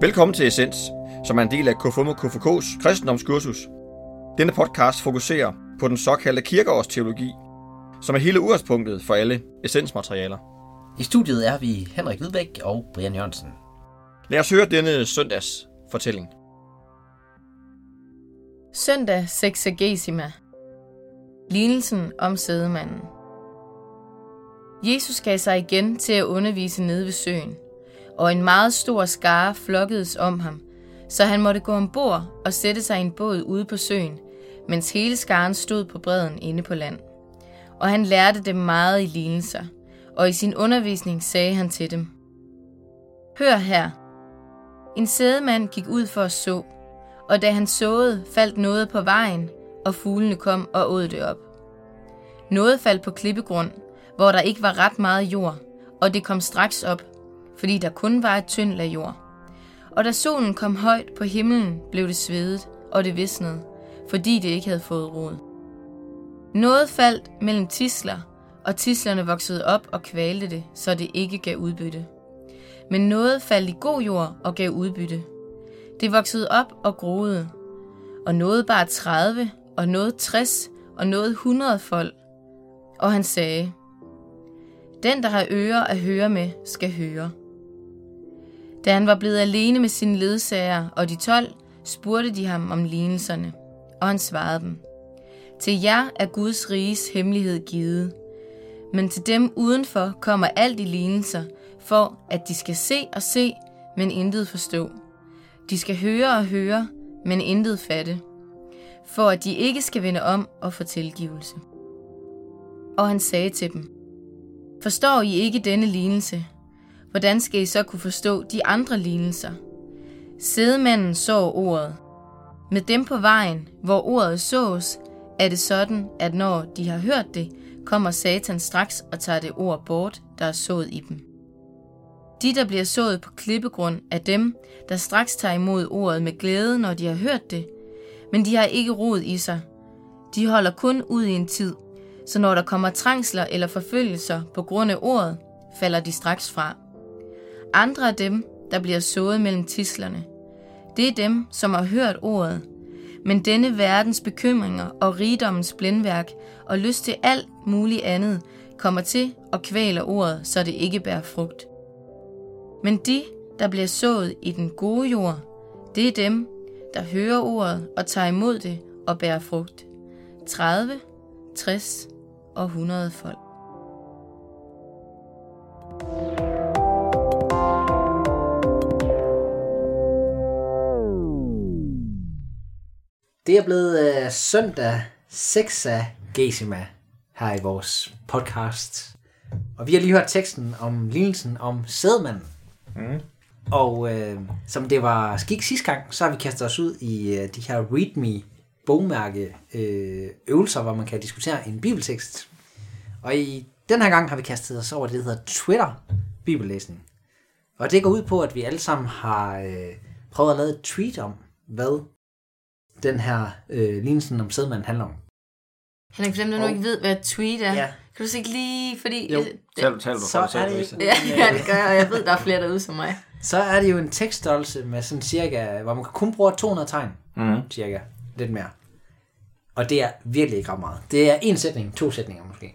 Velkommen til Essens, som er en del af KFUM og KFK's kristendomskursus. Denne podcast fokuserer på den såkaldte kirkeårsteologi, som er hele udgangspunktet for alle essensmaterialer. I studiet er vi Henrik Hvidbæk og Brian Jørgensen. Lad os høre denne søndags fortælling. Søndag Sexagesima Lignelsen om sædemanden Jesus gav sig igen til at undervise nede ved søen, og en meget stor skare flokkedes om ham, så han måtte gå ombord og sætte sig i en båd ude på søen, mens hele skaren stod på bredden inde på land. Og han lærte dem meget i lignelser, og i sin undervisning sagde han til dem, Hør her, en sædemand gik ud for at så, og da han såede, faldt noget på vejen, og fuglene kom og åd det op. Noget faldt på klippegrund, hvor der ikke var ret meget jord, og det kom straks op, fordi der kun var et tyndt lag jord. Og da solen kom højt på himlen, blev det svedet, og det visnede, fordi det ikke havde fået rod. Noget faldt mellem tisler, og tislerne voksede op og kvalte det, så det ikke gav udbytte. Men noget faldt i god jord og gav udbytte. Det voksede op og groede, og noget bare 30, og noget 60, og noget 100 fold. Og han sagde, Den, der har ører at høre med, skal høre. Da han var blevet alene med sine ledsager og de 12, spurgte de ham om lignelserne, og han svarede dem. Til jer er Guds riges hemmelighed givet, men til dem udenfor kommer alt i lignelser, for at de skal se og se, men intet forstå. De skal høre og høre, men intet fatte, for at de ikke skal vende om og få tilgivelse. Og han sagde til dem, Forstår I ikke denne lignelse? Hvordan skal I så kunne forstå de andre lignelser? Sædemanden så ordet. Med dem på vejen, hvor ordet sås, er det sådan, at når de har hørt det, kommer Satan straks og tager det ord bort, der er sået i dem. De, der bliver sået på klippegrund, er dem, der straks tager imod ordet med glæde, når de har hørt det, men de har ikke rod i sig. De holder kun ud i en tid, så når der kommer trængsler eller forfølgelser på grund af ordet, falder de straks fra. Andre af dem, der bliver sået mellem tislerne. Det er dem, som har hørt ordet, men denne verdens bekymringer og rigdommens blændværk og lyst til alt muligt andet kommer til og kvæler ordet, så det ikke bærer frugt. Men de, der bliver sået i den gode jord, det er dem, der hører ordet og tager imod det og bærer frugt. 30, 60 og 100 folk. Det er blevet uh, søndag 6 af Gesima her i vores podcast. Og vi har lige hørt teksten om lignelsen om sædmanden. Mm. Og øh, som det var skik sidste gang, så har vi kastet os ud i øh, de her readme bogmærke øh, øvelser, hvor man kan diskutere en bibeltekst. Og i den her gang har vi kastet os over det, der hedder Twitter bibellæsning. Og det går ud på, at vi alle sammen har øh, prøvet at lave et tweet om, hvad den her øh, lignelsen om sædmanden handler om. Henrik, for dem, der nu Og- ikke ved, hvad et tweet er, Ja. kan du så ikke lige, fordi... Jo. det, Tal, tal du Så for er det- ja, ja, det gør jeg, og jeg ved, der er flere derude som mig. Så er det jo en tekststørrelse med sådan cirka, hvor man kun bruger 200 tegn, Mhm. cirka, lidt mere. Og det er virkelig ikke ret meget. Det er en sætning, to sætninger måske.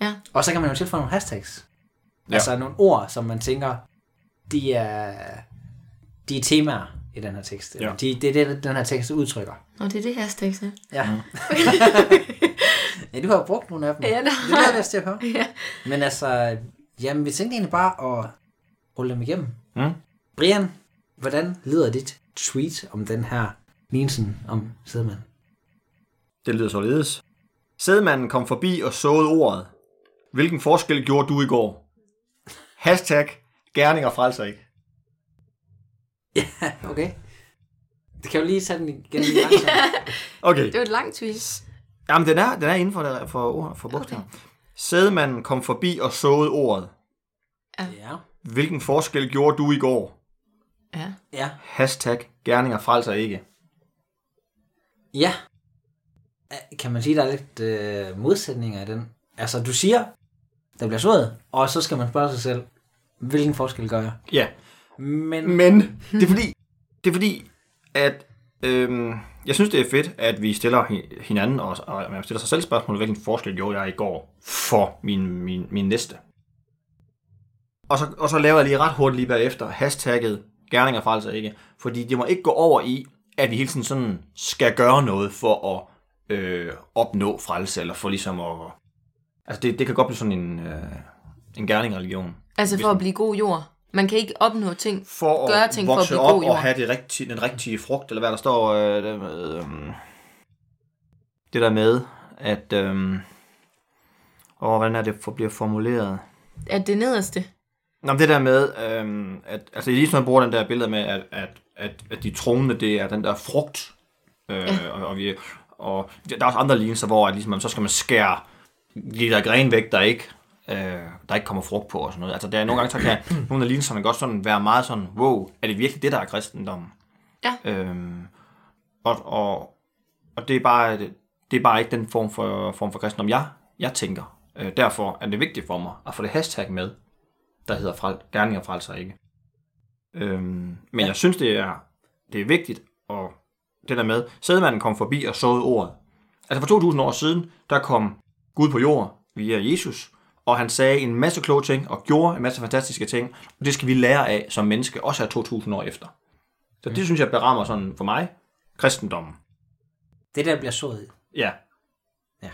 Ja. Og så kan man jo tilføje nogle hashtags. Ja. Altså nogle ord, som man tænker, de er, de er temaer i den her tekst. Ja. Ja. De, det er det, den her tekst udtrykker. Og det er det her stik, så. Ja. ja, du har jo brugt nogle af dem. Ja, det det er jeg til at høre. Ja. Men altså, jamen, vi tænkte egentlig bare at rulle dem igennem. Mm. Brian, hvordan lyder dit tweet om den her lignelsen om sædmand? Det lyder således. Sædmanden kom forbi og såede ordet. Hvilken forskel gjorde du i går? Hashtag gerninger frelser ikke. Ja, okay. Det kan jo lige tage den igen langsomt. Okay, Det var et langt tweet. Jamen, den er, den er inden for, der, for, ord- for bogstaver. Okay. Sædmanden kom forbi og såede ordet. ja. Hvilken forskel gjorde du i går? Ja. Ja. Hashtag gerninger frelser ikke. Ja. Kan man sige, der er lidt øh, modsætninger i den? Altså, du siger, der bliver sået, og så skal man spørge sig selv, hvilken forskel gør jeg? Ja, Men, men det er fordi, det er fordi, at øhm, jeg synes, det er fedt, at vi stiller hi- hinanden, og, og man stiller sig selv spørgsmål, hvilken forskel gjorde jeg i går for min, min, min næste. Og så, og så laver jeg lige ret hurtigt lige bagefter hashtagget gerninger frelser ikke, fordi det må ikke gå over i, at vi hele tiden sådan skal gøre noget for at øh, opnå frelse, eller for ligesom at... Altså det, det kan godt blive sådan en, øh, en gerning-religion. Altså for at blive god jord. Man kan ikke opnå ting. For Gøre at ting for at blive op god og have det rigtige, den rigtige frugt, eller hvad der står, øh, det, øh, det der med, at... Øh, åh, hvordan er det for, bliver formuleret? At det nederste. Nå, det der med, øhm, at, altså lige man bruger den der billede med, at, at, at, at de troende, det er den der frugt, øh, ja. og, og, vi, og der er også andre lignelser, hvor at, ligesom, så skal man skære de der gren væk, der ikke, øh, der ikke kommer frugt på og sådan noget. Altså der er nogle gange, så kan nogle af lignelserne godt sådan være meget sådan, wow, er det virkelig det, der er kristendom? Ja. Øhm, og, og, og det er bare, det er bare ikke den form for, form for kristendom, jeg, jeg tænker. Øh, derfor er det vigtigt for mig at få det hashtag med, der hedder frel, gerninger frelser ikke. Øhm, men ja. jeg synes, det er, det er vigtigt, og det der med, sædmanden kom forbi og såede ordet. Altså for 2000 år siden, der kom Gud på jord via Jesus, og han sagde en masse kloge ting, og gjorde en masse fantastiske ting, og det skal vi lære af som menneske, også her 2000 år efter. Så det synes jeg berammer sådan for mig, kristendommen. Det der bliver sået i. Ja, Ja,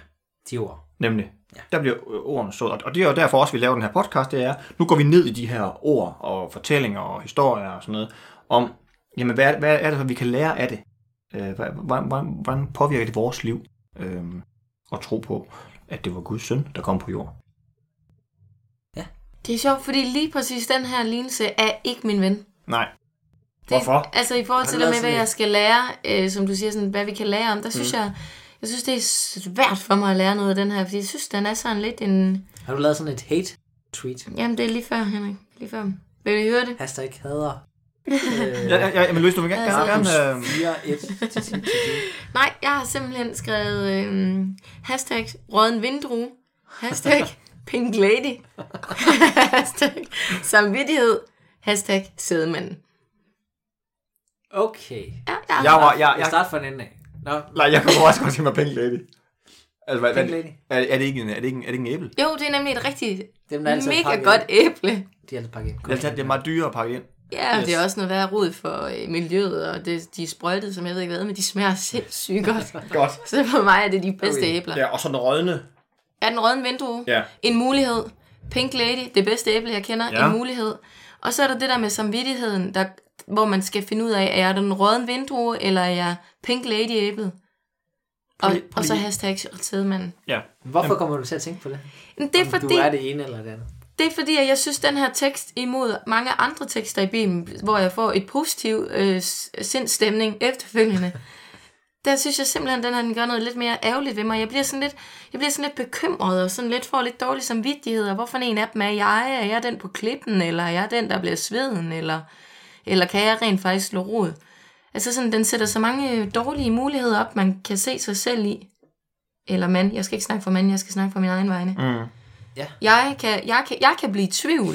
de ord. Nemlig. Ja. Der bliver øh, ordene så. Og det er jo derfor også, vi laver den her podcast, det er, nu går vi ned i de her ord og fortællinger og historier og sådan noget, om, jamen, hvad, hvad er det, vi kan lære af det? Øh, hvad- Hvordan, hvordan, hvordan påvirker det vores liv? Øh, og tro på, at det var Guds søn, der kom på jord. Det er sjovt, fordi lige præcis den her lignelse er ikke min ven. Nej. Det, Hvorfor? Altså i forhold til det med, hvad jeg skal lære, øh, som du siger, sådan, hvad vi kan lære om, der synes jeg, jeg synes, det er svært for mig at lære noget af den her, fordi jeg synes, den er sådan lidt en... Har du lavet sådan et hate tweet? Jamen, det er lige før, Henrik. Lige før. Vil vi høre det? Hashtag hader. Ja, ja, ja, men Louise, du vil gerne, Altså- gerne, øh, 4-1 til sin til Nej, jeg har simpelthen skrevet øh, hashtag råden vindrue, hashtag pink lady, hashtag samvittighed, hashtag sædemanden. Okay. Ja, jeg, jeg var, jeg, Jeg jeg, starter fra en ende af. Nå, nej, jeg kunne også godt tænke mig Pink Lady. Altså, hvad, Pink hvad, Lady. er, er, det ikke en, er, det ikke en, er det ikke en æble? Jo, det er nemlig et rigtig Dem, der er altid mega pakket godt ind. æble. De er altid pakket ind. Det er, det er meget dyrere at pakke ind. Ja, yes. Det er også noget værd rod for øh, miljøet, og det, de er sprøjtet, som jeg ved ikke hvad, men de smager sindssygt godt. Godt. Så for mig er det de bedste Okay. æbler. Ja, og sådan rådne. Er den røde vindrue? Ja. En mulighed. Pink Lady, det bedste æble, jeg kender. Ja. En mulighed. Og så er der det der med samvittigheden, der, hvor man skal finde ud af, er jeg den røde vindrue, eller er jeg Pink Lady æblet? Og, og så hashtag sædemand. Ja. Hvorfor kommer du til at tænke på det? Men det er Om fordi, du er det ene eller det andet. det er fordi, at jeg synes, den her tekst imod mange andre tekster i Bibelen, hvor jeg får et positiv øh, s- sindsstemning efterfølgende, der synes jeg simpelthen, at den her den gør noget lidt mere ærgerligt ved mig. Jeg bliver sådan lidt, jeg bliver sådan lidt bekymret, og sådan lidt får lidt dårlig samvittighed, og hvorfor en af dem er jeg? Er jeg den på klippen, eller er jeg den, der bliver sveden, eller, eller kan jeg rent faktisk slå rod? Altså sådan, den sætter så mange øh, dårlige muligheder op, man kan se sig selv i. Eller mand, jeg skal ikke snakke for mand, jeg skal snakke for min egen vegne. Mm. Jeg kan, jeg, kan, jeg kan blive i tvivl.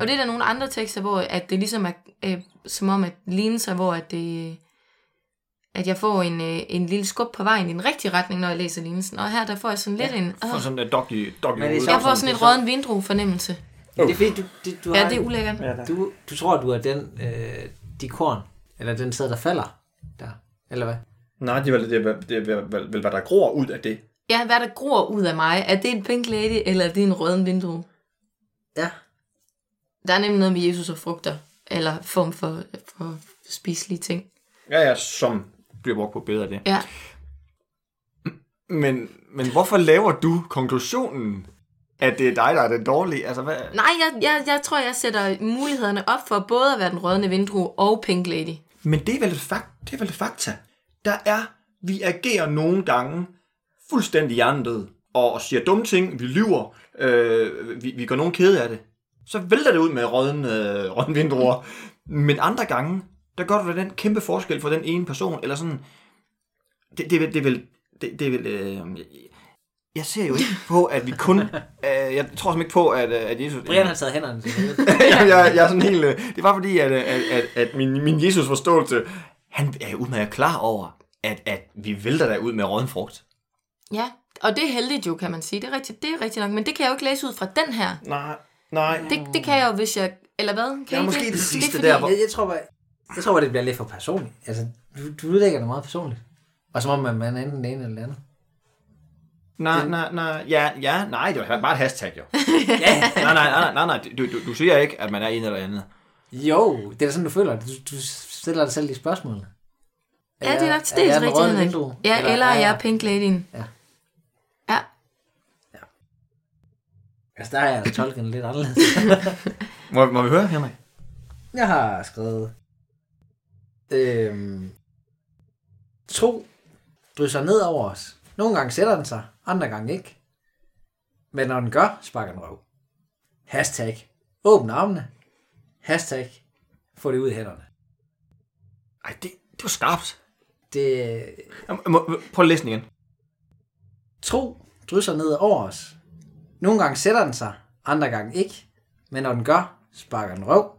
Og det er der nogle andre tekster, hvor at det ligesom er øh, som om at ligne sig, hvor at, det, at jeg får en, øh, en lille skub på vejen i den rigtige retning, når jeg læser lignelsen. Og her der får jeg sådan lidt en... For Øh, sådan en doggy, doggy Men det er hoved. jeg får sådan- et råden vindrue fornemmelse. Det er fordi, du, det, du Ja, har, det er ulækkert. du, du tror, du er den, øh, de korn, eller den sæd, der falder der, eller hvad? Nej, det er vel, det er, vel- det er vel, vel, vel, hvad der gror ud af det. Ja, hvad der gror ud af mig. Er det en pink lady, eller er det en røden vindrue? Ja. Der er nemlig noget med Jesus og frugter, eller form for, for spiselige ting. Ja, ja, som bliver brugt på billeder af det. Ja, Men, men hvorfor laver du konklusionen, at det er dig, der er den dårlige? Altså, hvad? Nej, jeg, jeg, jeg tror, jeg sætter mulighederne op for både at være den rødne vindrue og Pink Lady. Men det er vel et, fakt, det er vel et fakta. Der er, vi agerer nogle gange fuldstændig hjernedød, og siger dumme ting, vi lyver, øh, vi, vi gør nogen kede af det. Så vælter det ud med rådden, øh, vindruer. Men andre gange, der gør du da den kæmpe forskel for den ene person, eller sådan, det, det er vel, det er vel, det, det vel øh, jeg ser jo ikke på, at vi kun... Øh, jeg tror simpelthen ikke på, at, øh, at Jesus... Brian har taget hænderne til hovedet. jeg, jeg, jeg er sådan helt... øh, Det var fordi, at, at, at, at min, min Jesus forståelse, han er udmærket klar over, at, at vi vælter der ud med råden frugt. Ja, og det er heldigt jo, kan man sige. Det er rigtigt, det er rigtigt nok. Men det kan jeg jo ikke læse ud fra den her. Nej, nej. Det, det kan jeg jo, hvis jeg... Eller hvad? Kan Ja, måske det? det sidste er fordi- der, hvor- Jeg, jeg, tror bare, jeg tror det bliver lidt for personligt. Altså, du, du udlægger det meget personligt. Og som om man, man er enten det ene eller det andet. Nej, nej, nej, ja, ja, nej, det var bare et hashtag, jo. Ja. Nej, nej, nej, nej, nej, du, du, du siger ikke, at man er en eller andet. Jo, det er da sådan, du føler. Du, du stiller dig selv de spørgsmål. Ja, det er nok er den rigtigt. Henrik. vindue? Ja, eller, eller er jeg Pink Lady'en? Ja. Ja. Altså, der har jeg tolket lidt anderledes. Må, må vi høre, Henrik? jeg har skrevet... Øhm, tro drysser ned over os. Nogle gange sætter den sig, andre gange ikke. Men når den gør, sparker den røv. Hashtag. Åbn armene. Hashtag. Få det ud i hænderne. Ej, det, det var skarpt. Det, må- Prøv at læse den igen. Tro drysser ned over os. Nogle gange sætter den sig, andre gange ikke. Men når den gør, sparker den røv.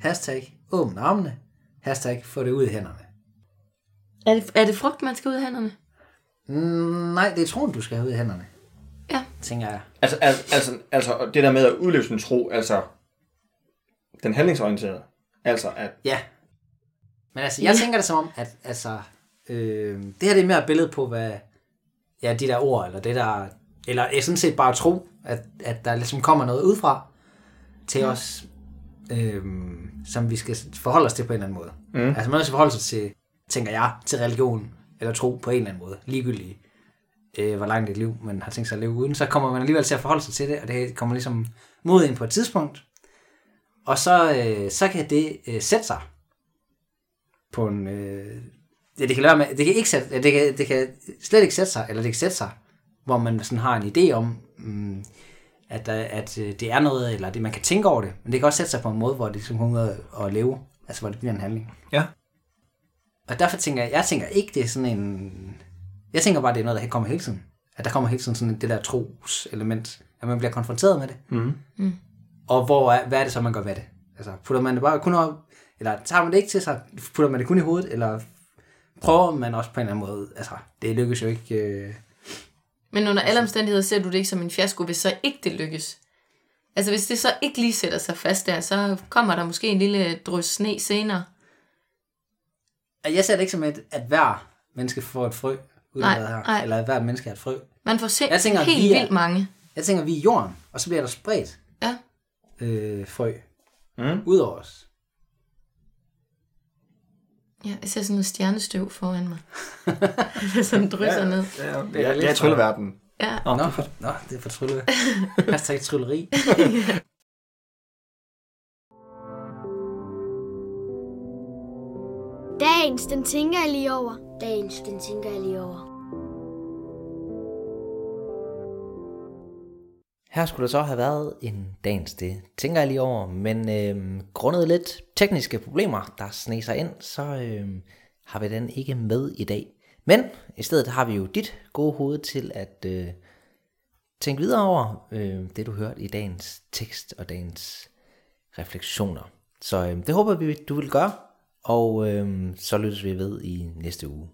Hashtag åbn armene. Hashtag få det ud i hænderne. Er det, er det frugt, man skal ud af hænderne? Mm, nej, det er troen, du skal have ud i hænderne. Ja. Tænker jeg. Altså, altså, altså, altså det der med at udleve sin tro, altså den handlingsorienterede. Altså, at Ja. Men altså, jeg tænker det som om, at altså, øh, det her det er mere et billede på, hvad ja, de der ord, eller det der, eller jeg sådan set bare tro, at, at der ligesom kommer noget udefra til os, øh, som vi skal forholde os til på en eller anden måde. Mm. Altså man skal forholde sig til, tænker jeg, til religion eller tro på en eller anden måde, ligegyldigt øh, hvor langt et liv man har tænkt sig at leve uden, så kommer man alligevel til at forholde sig til det, og det kommer ligesom mod ind på et tidspunkt, og så, øh, så kan det øh, sætte sig på en... Øh, ja, det kan lade med, det kan ikke sætte, det kan, det kan slet ikke sætte sig, eller det kan sætte sig, hvor man sådan har en idé om, mm, at, der, at øh, det er noget, eller det, man kan tænke over det, men det kan også sætte sig på en måde, hvor det ligesom kommer ud at- at leve, altså hvor det bliver en handling. ja. Og derfor tænker jeg, jeg tænker ikke, det er sådan en... Jeg tænker bare, det er noget, der kommer hele tiden. At der kommer hele tiden sådan det der troselement, at man bliver konfronteret med det. Mm. Mm. Og hvor er, hvad er det så, man gør ved det? Altså, putter man det bare kun op, eller tager man det ikke til sig, putter man det kun i hovedet, eller prøver man også på en eller anden måde? Altså, det lykkes jo ikke... Øh... Men under alle omstændigheder ser du det ikke som en fiasko, hvis så ikke det lykkes. Altså hvis det så ikke lige sætter sig fast der, så kommer der måske en lille drys sne senere. Og Jeg ser det ikke som, et, at hver menneske får et frø ud Nej, af det her, nej. eller at hvert menneske er et frø. Man får se Jeg tænker, helt vi er- vildt mange. Jeg tænker, vi er jorden, og så bliver der spredt Ja. øh, frø Mm. ud over os. Ja, jeg ser sådan noget stjernestøv foran mig. det sådan drysser ja. ned. Ja, det er er, det er for- trylleverden. Ja. Nå, Nå, for, nå, det er for trylle. Hashtag trylleri. Dagens, den tænker jeg lige over. Dagens, den tænker jeg lige over. Her skulle der så have været en dagens det, tænker jeg lige over, men øh, grundet lidt tekniske problemer, der sne sig ind, så øh, har vi den ikke med i dag. Men i stedet har vi jo dit gode hoved til at øh, tænke videre over øh, det, du hørte i dagens tekst og dagens refleksioner. Så øh, det håber vi, du vil gøre, og øh, så lyttes vi ved i næste uge.